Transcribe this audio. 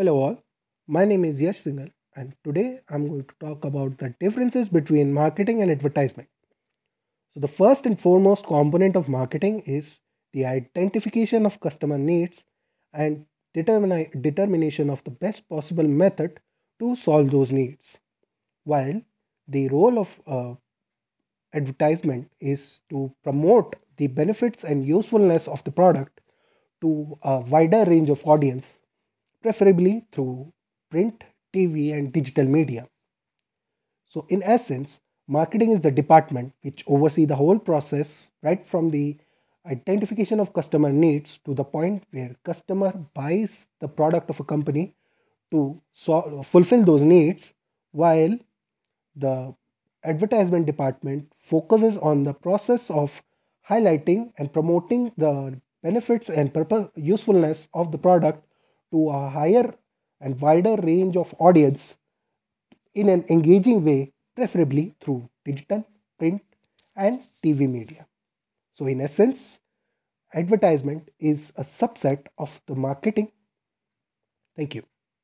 Hello all, my name is Yash Singhal and today I'm going to talk about the differences between marketing and advertisement. So the first and foremost component of marketing is the identification of customer needs and determination of the best possible method to solve those needs. While the role of uh, advertisement is to promote the benefits and usefulness of the product to a wider range of audience preferably through print, TV, and digital media. So, in essence, marketing is the department which oversees the whole process right from the identification of customer needs to the point where customer buys the product of a company to so- fulfill those needs while the advertisement department focuses on the process of highlighting and promoting the benefits and purpose usefulness of the product to a higher and wider range of audience in an engaging way, preferably through digital, print, and TV media. So, in essence, advertisement is a subset of the marketing. Thank you.